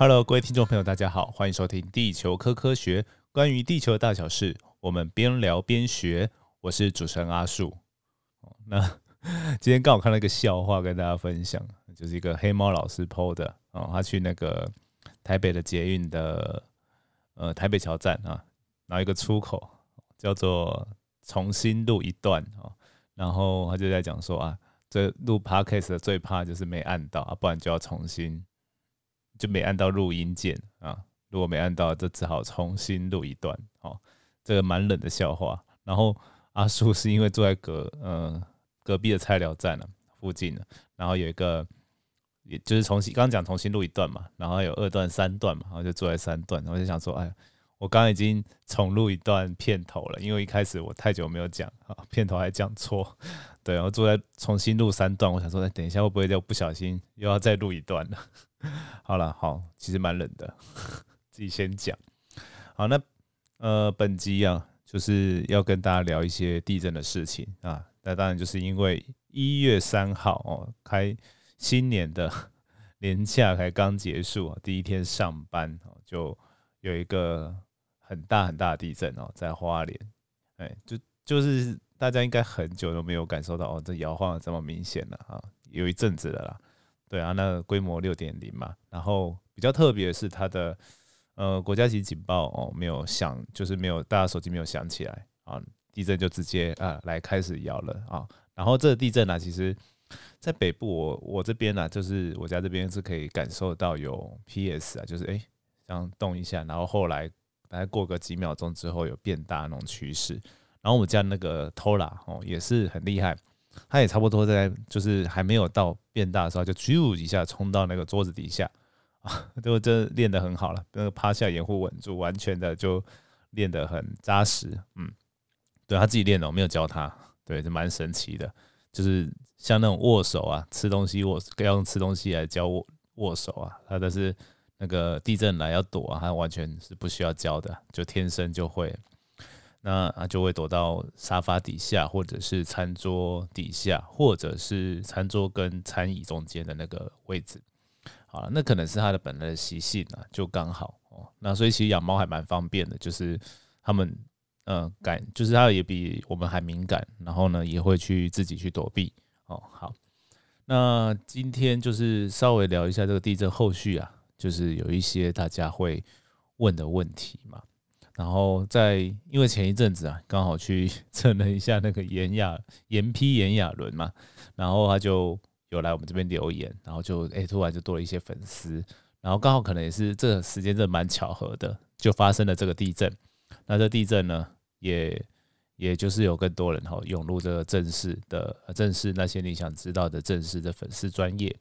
Hello，各位听众朋友，大家好，欢迎收听《地球科科学》，关于地球的大小事，我们边聊边学。我是主持人阿树。那 今天刚好看了一个笑话，跟大家分享，就是一个黑猫老师 PO 的哦，他去那个台北的捷运的呃台北桥站啊，然后一个出口叫做重新录一段哦，然后他就在讲说啊，这录 Podcast 的最怕就是没按到啊，不然就要重新就没按到录音键啊，如果没按到，就只好重新录一段哦，这个蛮冷的笑话，然后。阿叔是因为坐在隔呃隔壁的菜鸟站呢附近呢，然后有一个，也就是重新刚讲重新录一段嘛，然后有二段三段嘛，然后就坐在三段，然后就想说，哎，我刚刚已经重录一段片头了，因为一开始我太久没有讲啊，片头还讲错，对，然后坐在重新录三段，我想说，哎，等一下会不会就不小心又要再录一段了？好了，好，其实蛮冷的，自己先讲，好，那呃本集啊。就是要跟大家聊一些地震的事情啊，那当然就是因为一月三号哦，开新年的 年假才刚结束，第一天上班哦，就有一个很大很大的地震哦，在花莲，哎，就就是大家应该很久都没有感受到哦，这摇晃这么明显了啊，有一阵子了啦，对啊，那规模六点零嘛，然后比较特别的是它的。呃，国家级警报哦，没有响，就是没有，大家手机没有响起来啊，地震就直接啊来开始摇了啊。然后这个地震呢，其实在北部，我我这边呢，就是我家这边是可以感受到有 PS 啊，就是哎，这样动一下，然后后来大概过个几秒钟之后有变大那种趋势。然后我家那个 Tola 哦也是很厉害，他也差不多在就是还没有到变大的时候，就咻一下冲到那个桌子底下。啊，就真练得很好了，那个趴下掩护稳住，完全的就练得很扎实。嗯，对他自己练的，我没有教他，对，就蛮神奇的。就是像那种握手啊，吃东西握要用吃东西来教握握手啊，他的是那个地震来要躲啊，他完全是不需要教的，就天生就会。那他就会躲到沙发底下，或者是餐桌底下，或者是餐桌跟餐椅中间的那个位置。好了，那可能是它的本来的习性啊，就刚好哦。那所以其实养猫还蛮方便的，就是它们嗯感，就是它也比我们还敏感，然后呢也会去自己去躲避哦。好，那今天就是稍微聊一下这个地震后续啊，就是有一些大家会问的问题嘛。然后在因为前一阵子啊，刚好去 蹭了一下那个炎亚炎批炎亚纶嘛，然后他就。有来我们这边留言，然后就哎，突然就多了一些粉丝，然后刚好可能也是这个时间真的蛮巧合的，就发生了这个地震。那这地震呢，也也就是有更多人哈涌入这个正式的正式那些你想知道的正式的粉丝专业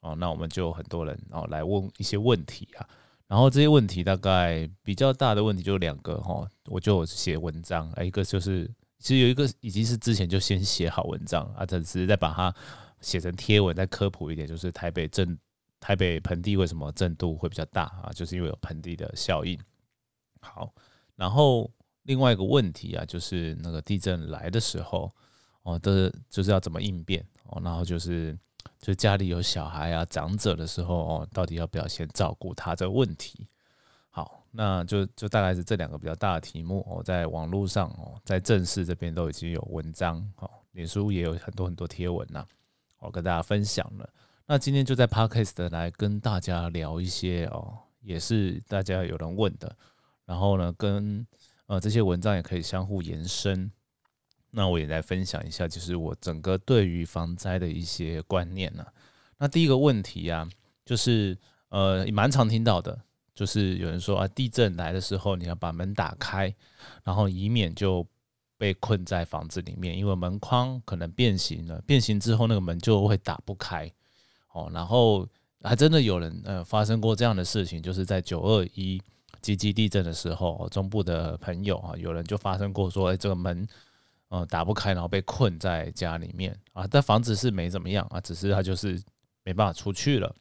哦，那我们就很多人哦来问一些问题啊，然后这些问题大概比较大的问题就两个哈，我就写文章，一个就是其实有一个已经是之前就先写好文章啊，只是再把它。写成贴文再科普一点，就是台北震台北盆地为什么震度会比较大啊？就是因为有盆地的效应。好，然后另外一个问题啊，就是那个地震来的时候哦，的就是要怎么应变哦？然后就是就家里有小孩啊、长者的时候哦，到底要不要先照顾他这个问题？好，那就就大概是这两个比较大的题目哦，在网络上哦，在正式这边都已经有文章哦，脸书也有很多很多贴文呐。我跟大家分享了，那今天就在 Podcast 来跟大家聊一些哦，也是大家有人问的，然后呢，跟呃这些文章也可以相互延伸。那我也来分享一下，就是我整个对于防灾的一些观念呢。那第一个问题啊，就是呃蛮常听到的，就是有人说啊，地震来的时候你要把门打开，然后以免就。被困在房子里面，因为门框可能变形了，变形之后那个门就会打不开哦。然后还真的有人呃发生过这样的事情，就是在九二一级级地震的时候，中部的朋友啊，有人就发生过说，哎，这个门呃打不开，然后被困在家里面啊。但房子是没怎么样啊，只是他就是没办法出去了。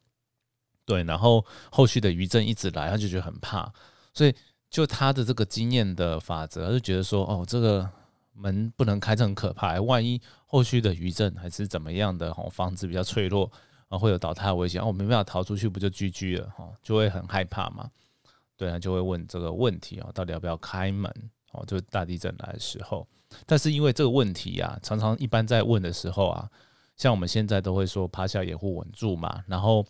对，然后后续的余震一直来，他就觉得很怕，所以就他的这个经验的法则，他就觉得说，哦，这个。门不能开，这很可怕。万一后续的余震还是怎么样的，哦，房子比较脆弱，啊会有倒塌的危险，哦，我没办法逃出去，不就居居了哈，就会很害怕嘛。对啊，就会问这个问题啊，到底要不要开门？哦，就是大地震来的时候。但是因为这个问题呀，常常一般在问的时候啊，像我们现在都会说趴下掩护稳住嘛。然后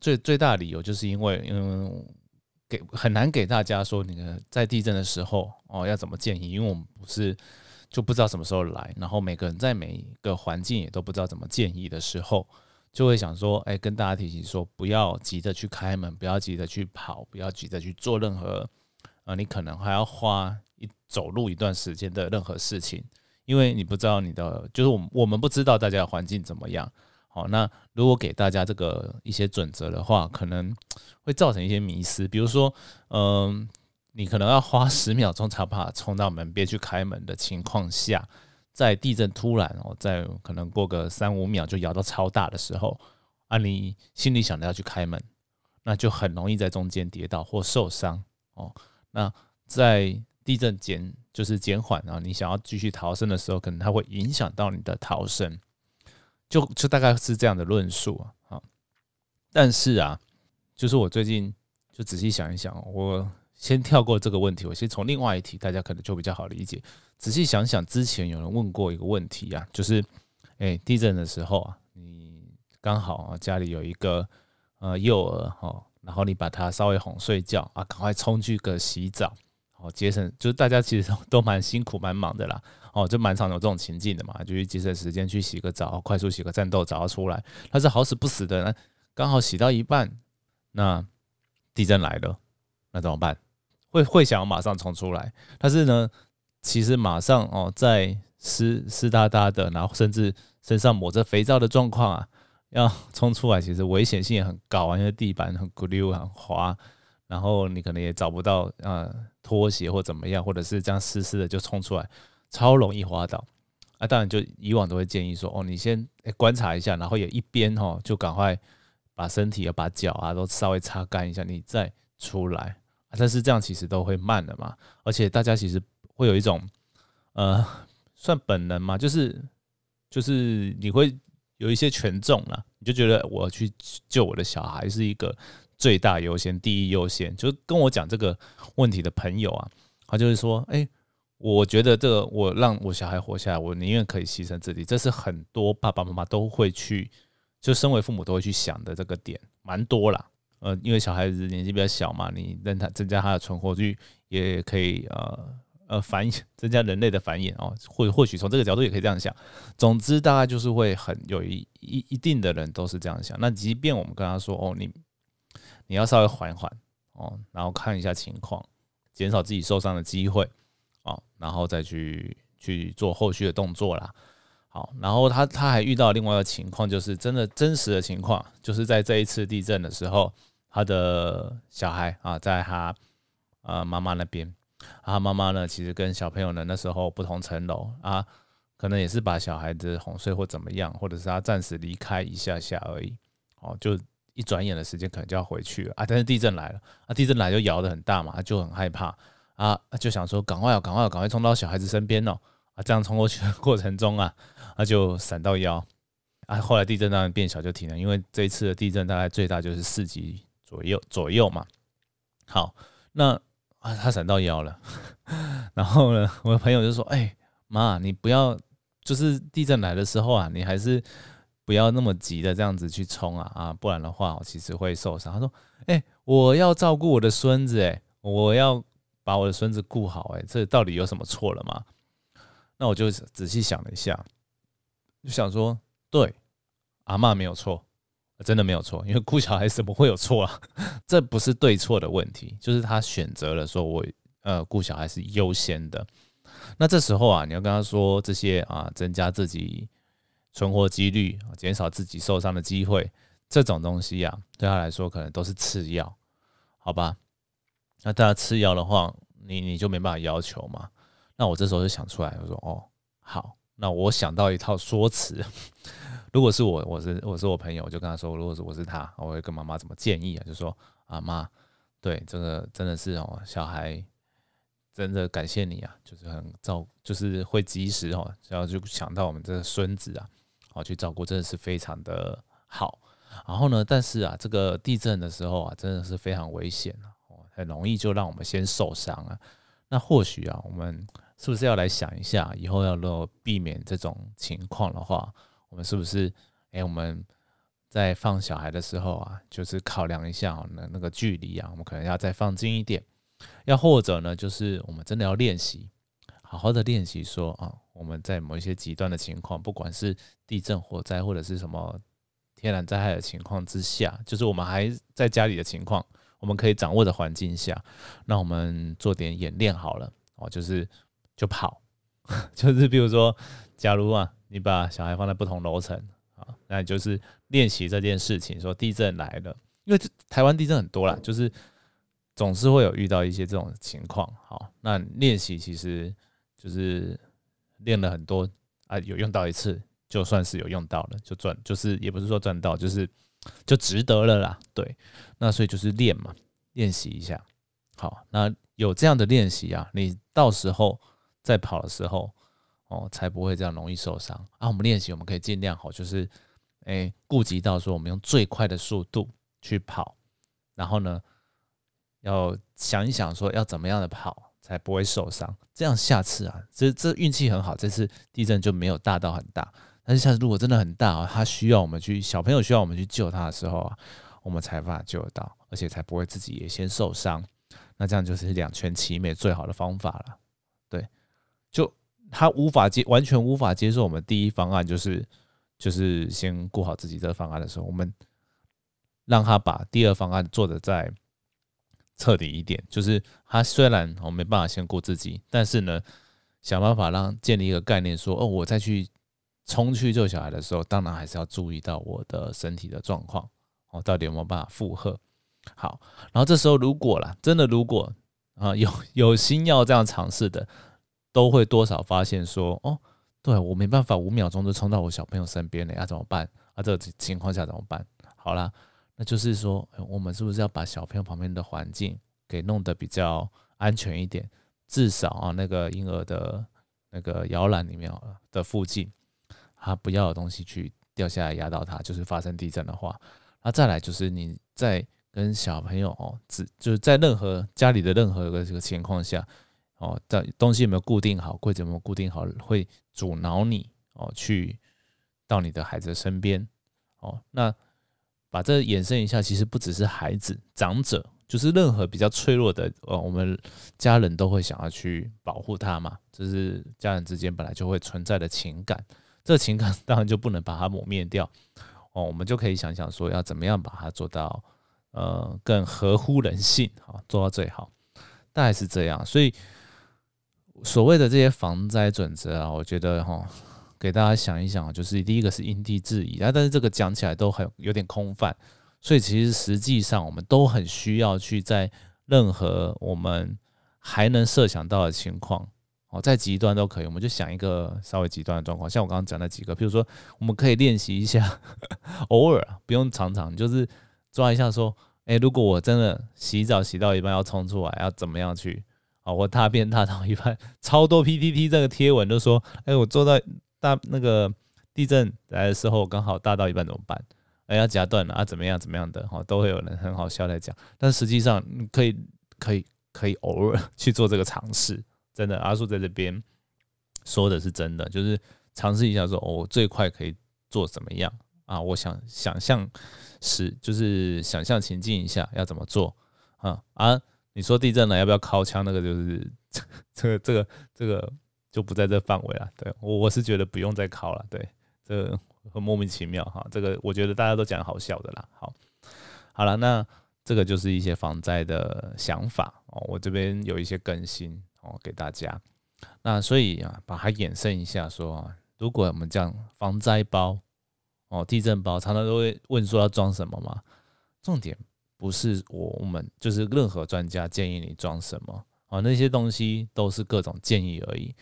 最最大的理由就是因为，嗯，给很难给大家说，你在地震的时候哦要怎么建议，因为我们不是就不知道什么时候来，然后每个人在每一个环境也都不知道怎么建议的时候。就会想说，哎，跟大家提醒说，不要急着去开门，不要急着去跑，不要急着去做任何，呃，你可能还要花一走路一段时间的任何事情，因为你不知道你的，就是我我们不知道大家的环境怎么样。好，那如果给大家这个一些准则的话，可能会造成一些迷失。比如说，嗯，你可能要花十秒钟才把冲到门边去开门的情况下。在地震突然哦，在可能过个三五秒就摇到超大的时候啊，你心里想着要去开门，那就很容易在中间跌倒或受伤哦。那在地震减就是减缓啊，你想要继续逃生的时候，可能它会影响到你的逃生，就就大概是这样的论述啊。但是啊，就是我最近就仔细想一想，我先跳过这个问题，我先从另外一题，大家可能就比较好理解。仔细想想，之前有人问过一个问题啊，就是，哎，地震的时候啊，你刚好啊家里有一个呃幼儿哈，然后你把他稍微哄睡觉啊，赶快冲去个洗澡，哦，节省，就是大家其实都 蛮辛苦蛮忙的啦，哦，就蛮常有这种情境的嘛，就去节省时间去洗个澡，快速洗个战斗澡出来，他是好死不死的，刚好洗到一半，那地震来了，那怎么办？会会想要马上冲出来，但是呢？其实马上哦，在湿湿哒哒的，然后甚至身上抹着肥皂的状况啊，要冲出来，其实危险性也很高啊，因为地板很咕溜很滑，然后你可能也找不到呃拖鞋或怎么样，或者是这样湿湿的就冲出来，超容易滑倒啊。当然，就以往都会建议说，哦，你先观察一下，然后也一边哈就赶快把身体啊、把脚啊都稍微擦干一下，你再出来。但是这样其实都会慢的嘛，而且大家其实。会有一种，呃，算本能嘛，就是就是你会有一些权重了，你就觉得我去救我的小孩是一个最大优先、第一优先。就是跟我讲这个问题的朋友啊，他就是说，哎，我觉得这个我让我小孩活下来，我宁愿可以牺牲自己，这是很多爸爸妈妈都会去，就身为父母都会去想的这个点，蛮多啦。呃，因为小孩子年纪比较小嘛，你让他增加他的存活率，也可以呃。呃，繁衍增加人类的繁衍哦，或或许从这个角度也可以这样想。总之，大概就是会很有一一一定的人都是这样想。那即便我们跟他说哦，你你要稍微缓缓哦，然后看一下情况，减少自己受伤的机会哦，然后再去去做后续的动作啦。好，然后他他还遇到另外一个情况，就是真的真实的情况，就是在这一次地震的时候，他的小孩啊，在他呃妈妈那边。他妈妈呢，其实跟小朋友呢那时候不同层楼啊，可能也是把小孩子哄睡或怎么样，或者是他暂时离开一下下而已。哦，就一转眼的时间可能就要回去了啊。但是地震来了啊，地震来就摇得很大嘛，就很害怕啊，就想说赶快要赶快赶快冲到小孩子身边哦啊，这样冲过去的过程中啊，他就闪到腰啊。后来地震当然变小就停了，因为这一次的地震大概最大就是四级左右左右嘛。好，那。啊，他闪到腰了，然后呢，我的朋友就说：“哎，妈，你不要，就是地震来的时候啊，你还是不要那么急的这样子去冲啊啊，不然的话，我其实会受伤。”他说：“哎，我要照顾我的孙子，哎，我要把我的孙子顾好，哎，这到底有什么错了吗？”那我就仔细想了一下，就想说：“对，阿妈没有错。”真的没有错，因为顾小孩怎么会有错啊？这不是对错的问题，就是他选择了说，我呃顾小孩是优先的。那这时候啊，你要跟他说这些啊，增加自己存活几率，减少自己受伤的机会，这种东西啊，对他来说可能都是次要，好吧？那大家次要的话，你你就没办法要求嘛。那我这时候就想出来，我说哦，好，那我想到一套说辞。如果是我，我是我是我朋友，我就跟他说，如果是我是他，我会跟妈妈怎么建议啊？就说啊妈，对这个真的是哦，小孩真的感谢你啊，就是很照，就是会及时哦，然后就想到我们这个孙子啊，哦去照顾，真的是非常的好。然后呢，但是啊，这个地震的时候啊，真的是非常危险啊，很容易就让我们先受伤啊。那或许啊，我们是不是要来想一下，以后要避免这种情况的话，我们是不是哎，我们在放小孩的时候啊，就是考量一下那那个距离啊，我们可能要再放近一点。要或者呢，就是我们真的要练习，好好的练习说啊，我们在某一些极端的情况，不管是地震、火灾或者是什么天然灾害的情况之下，就是我们还在家里的情况，我们可以掌握的环境下，那我们做点演练好了哦，就是就跑，就是比如说，假如啊，你把小孩放在不同楼层啊，那就是练习这件事情，说地震来了，因为台湾地震很多啦，就是。总是会有遇到一些这种情况，好，那练习其实就是练了很多啊，有用到一次就算是有用到了，就赚，就是也不是说赚到，就是就值得了啦，对，那所以就是练嘛，练习一下，好，那有这样的练习啊，你到时候在跑的时候哦，才不会这样容易受伤啊。我们练习，我们可以尽量好，就是哎，顾及到说我们用最快的速度去跑，然后呢。要想一想，说要怎么样的跑才不会受伤，这样下次啊，这这运气很好，这次地震就没有大到很大。但是下次如果真的很大啊，他需要我们去，小朋友需要我们去救他的时候啊，我们才法救得到，而且才不会自己也先受伤。那这样就是两全其美最好的方法了。对，就他无法接，完全无法接受我们第一方案，就是就是先顾好自己这个方案的时候，我们让他把第二方案做的在。彻底一点，就是他虽然我没办法先顾自己，但是呢，想办法让建立一个概念，说哦，我再去冲去救小孩的时候，当然还是要注意到我的身体的状况，哦，到底有没有办法负荷。好，然后这时候如果啦，真的如果啊有有心要这样尝试的，都会多少发现说，哦，对我没办法五秒钟就冲到我小朋友身边了，要怎么办？啊，这个情况下怎么办？好啦。那就是说，我们是不是要把小朋友旁边的环境给弄得比较安全一点？至少啊，那个婴儿的那个摇篮里面的附近，他不要有东西去掉下来压到他。就是发生地震的话，那再来就是你在跟小朋友哦，只就是在任何家里的任何一个这个情况下哦，在东西有没有固定好，柜子有没有固定好，会阻挠你哦去到你的孩子身边哦，那。把这延伸一下，其实不只是孩子，长者就是任何比较脆弱的，呃，我们家人都会想要去保护他嘛。这是家人之间本来就会存在的情感，这情感 当然就不能把它抹灭掉。哦，我们就可以想想说，要怎么样把它做到，呃，更合乎人性，好，做到最好，大概是这样。所以所谓的这些防灾准则啊，我觉得哈。给大家想一想就是第一个是因地制宜啊，但是这个讲起来都很有点空泛，所以其实实际上我们都很需要去在任何我们还能设想到的情况哦，在极端都可以，我们就想一个稍微极端的状况，像我刚刚讲那几个，比如说我们可以练习一下，偶尔不用常常，就是抓一下说，哎，如果我真的洗澡洗到一半要冲出来，要怎么样去啊？我大便大到一半，超多 PPT 这个贴文都说，哎，我做到。大那个地震来的时候，刚好大到一半怎么办？哎，要夹断了啊？怎么样？怎么样的？哈，都会有人很好笑在讲。但实际上，可以可以可以偶尔 去做这个尝试。真的，阿树在这边说的是真的，就是尝试一下，说哦，最快可以做怎么样啊？我想想象是就是想象情境一下要怎么做啊？啊，你说地震了要不要靠枪？那个就是这个这个这个。就不在这范围了，对我我是觉得不用再考了，对，这很莫名其妙哈，这个我觉得大家都讲好笑的啦，好，好了，那这个就是一些防灾的想法哦，我这边有一些更新哦给大家，那所以啊，把它衍生一下说，如果我们讲防灾包哦，地震包，常常都会问说要装什么嘛，重点不是我我们就是任何专家建议你装什么啊，那些东西都是各种建议而已。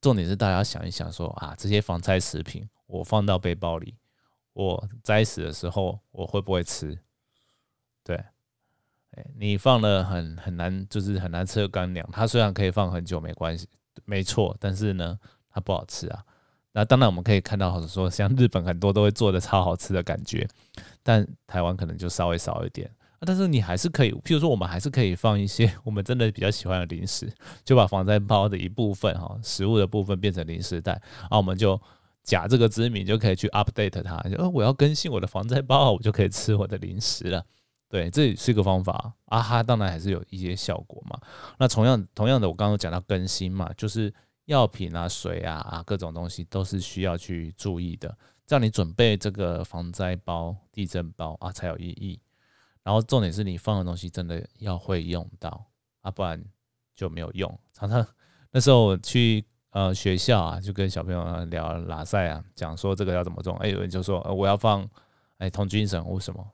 重点是大家想一想，说啊，这些防灾食品我放到背包里，我灾死的时候我会不会吃？对，哎，你放了很很难，就是很难吃的干粮，它虽然可以放很久没关系，没错，但是呢，它不好吃啊。那当然我们可以看到，说像日本很多都会做的超好吃的感觉，但台湾可能就稍微少一点。但是你还是可以，譬如说我们还是可以放一些我们真的比较喜欢的零食，就把防灾包的一部分哈，食物的部分变成零食袋，啊，我们就假这个知名就可以去 update 它，就我要更新我的防灾包，我就可以吃我的零食了。对，这也是一个方法啊哈，当然还是有一些效果嘛。那同样同样的，我刚刚讲到更新嘛，就是药品啊、水啊啊各种东西都是需要去注意的，这样你准备这个防灾包、地震包啊才有意义。然后重点是你放的东西真的要会用到啊，不然就没有用。常常那时候我去呃学校啊，就跟小朋友聊拉塞啊，讲说这个要怎么种，哎有人就说呃我要放哎同军绳或什么，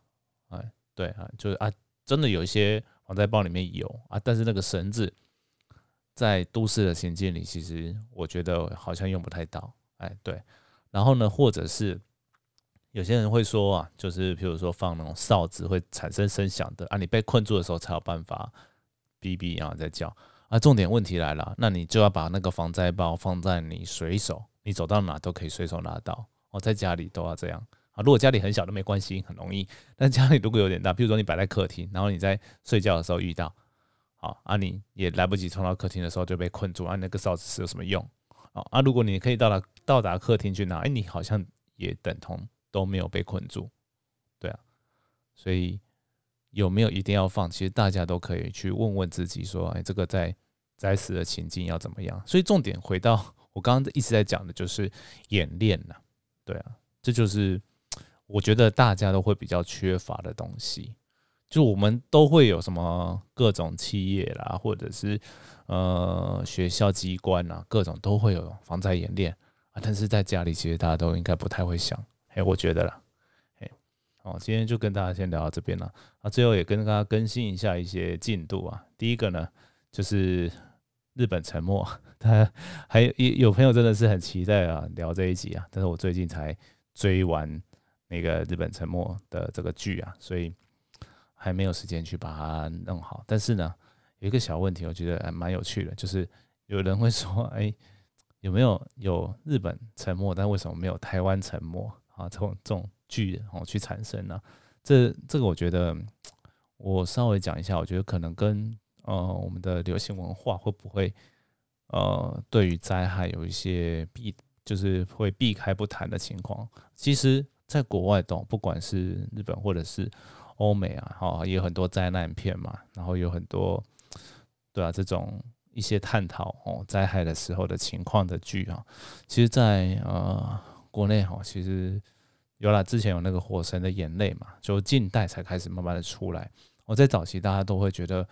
哎对啊，就是啊真的有一些防灾包里面有啊，但是那个绳子在都市的情境里，其实我觉得好像用不太到，哎对，然后呢或者是。有些人会说啊，就是比如说放那种哨子会产生声响的啊，你被困住的时候才有办法哔哔然后再叫啊。重点问题来了，那你就要把那个防灾包放在你随手，你走到哪都可以随手拿到哦。在家里都要这样啊。如果家里很小都没关系，很容易。但家里如果有点大，比如说你摆在客厅，然后你在睡觉的时候遇到，好啊，你也来不及冲到客厅的时候就被困住啊，那个哨子是有什么用啊？啊，如果你可以到达到达客厅去拿，哎，你好像也等同。都没有被困住，对啊，所以有没有一定要放？其实大家都可以去问问自己，说，哎，这个在灾死的情境要怎么样？所以重点回到我刚刚一直在讲的，就是演练呐，对啊，这就是我觉得大家都会比较缺乏的东西。就我们都会有什么各种企业啦，或者是呃学校机关啊，各种都会有防灾演练啊，但是在家里其实大家都应该不太会想。哎，我觉得啦，哎，好，今天就跟大家先聊到这边了。啊，最后也跟大家更新一下一些进度啊。第一个呢，就是日本沉没，他还有有朋友真的是很期待啊，聊这一集啊。但是我最近才追完那个日本沉没的这个剧啊，所以还没有时间去把它弄好。但是呢，有一个小问题，我觉得还蛮有趣的，就是有人会说，哎，有没有有日本沉没，但为什么没有台湾沉没？啊，这种这种剧哦去产生呢，这这个我觉得我稍微讲一下，我觉得可能跟呃我们的流行文化会不会呃对于灾害有一些避，就是会避开不谈的情况。其实，在国外懂不管是日本或者是欧美啊，哈，也有很多灾难片嘛，然后有很多对啊这种一些探讨哦灾害的时候的情况的剧啊，其实，在呃。国内哈，其实有了之前有那个《火神的眼泪》嘛，就近代才开始慢慢的出来。我在早期大家都会觉得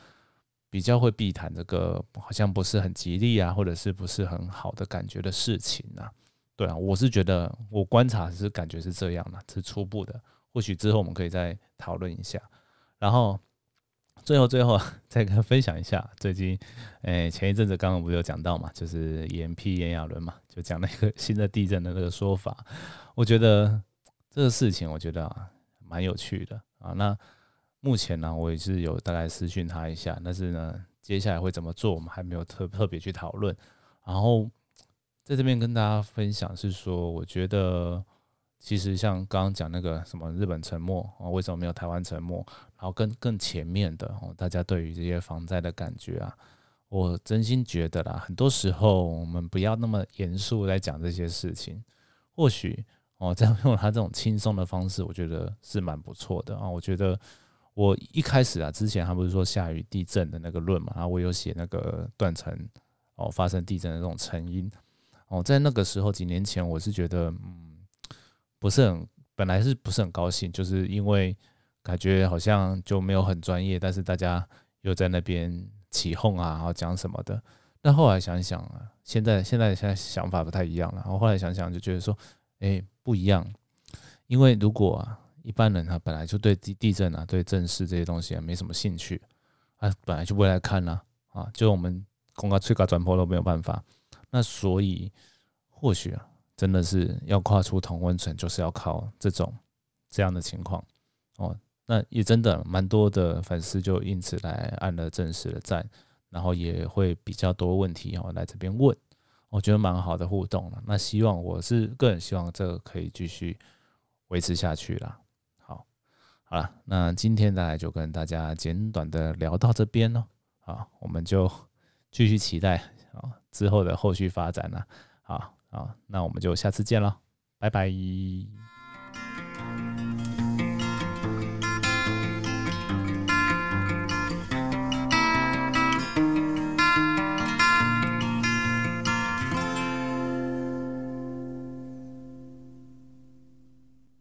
比较会避谈这个，好像不是很吉利啊，或者是不是很好的感觉的事情啊。对啊，我是觉得我观察是感觉是这样的，是初步的。或许之后我们可以再讨论一下。然后最后最后再跟分享一下，最近诶前一阵子刚刚不是有讲到嘛，就是延批炎亚纶嘛。就讲那个 新的地震的那个说法，我觉得这个事情我觉得啊蛮有趣的啊。那目前呢，我也是有大概私讯他一下，但是呢，接下来会怎么做，我们还没有特特别去讨论。然后在这边跟大家分享是说，我觉得其实像刚刚讲那个什么日本沉没啊，为什么没有台湾沉没？然后更更前面的哦，大家对于这些防灾的感觉啊。我真心觉得啦，很多时候我们不要那么严肃来讲这些事情。或许哦，这样用他这种轻松的方式，我觉得是蛮不错的啊。我觉得我一开始啊，之前他不是说下雨地震的那个论嘛，然后我有写那个断层哦，发生地震的这种成因哦，在那个时候几年前，我是觉得嗯，不是很，本来是不是很高兴，就是因为感觉好像就没有很专业，但是大家又在那边。起哄啊，然后讲什么的，但后来想想啊，现在现在现在想法不太一样了。然后后来想想就觉得说，哎，不一样。因为如果啊，一般人他本来就对地地震啊、对震势这些东西啊没什么兴趣，啊，本来就不会来看呢，啊，就我们公告、催稿、转播都没有办法。那所以或许啊，真的是要跨出同温层，就是要靠这种这样的情况哦。那也真的蛮多的粉丝就因此来按了正式的赞，然后也会比较多问题哦来这边问我觉得蛮好的互动了。那希望我是个人希望这个可以继续维持下去啦。好，好了，那今天大概就跟大家简短的聊到这边喽。好，我们就继续期待啊之后的后续发展了。好好，那我们就下次见了，拜拜。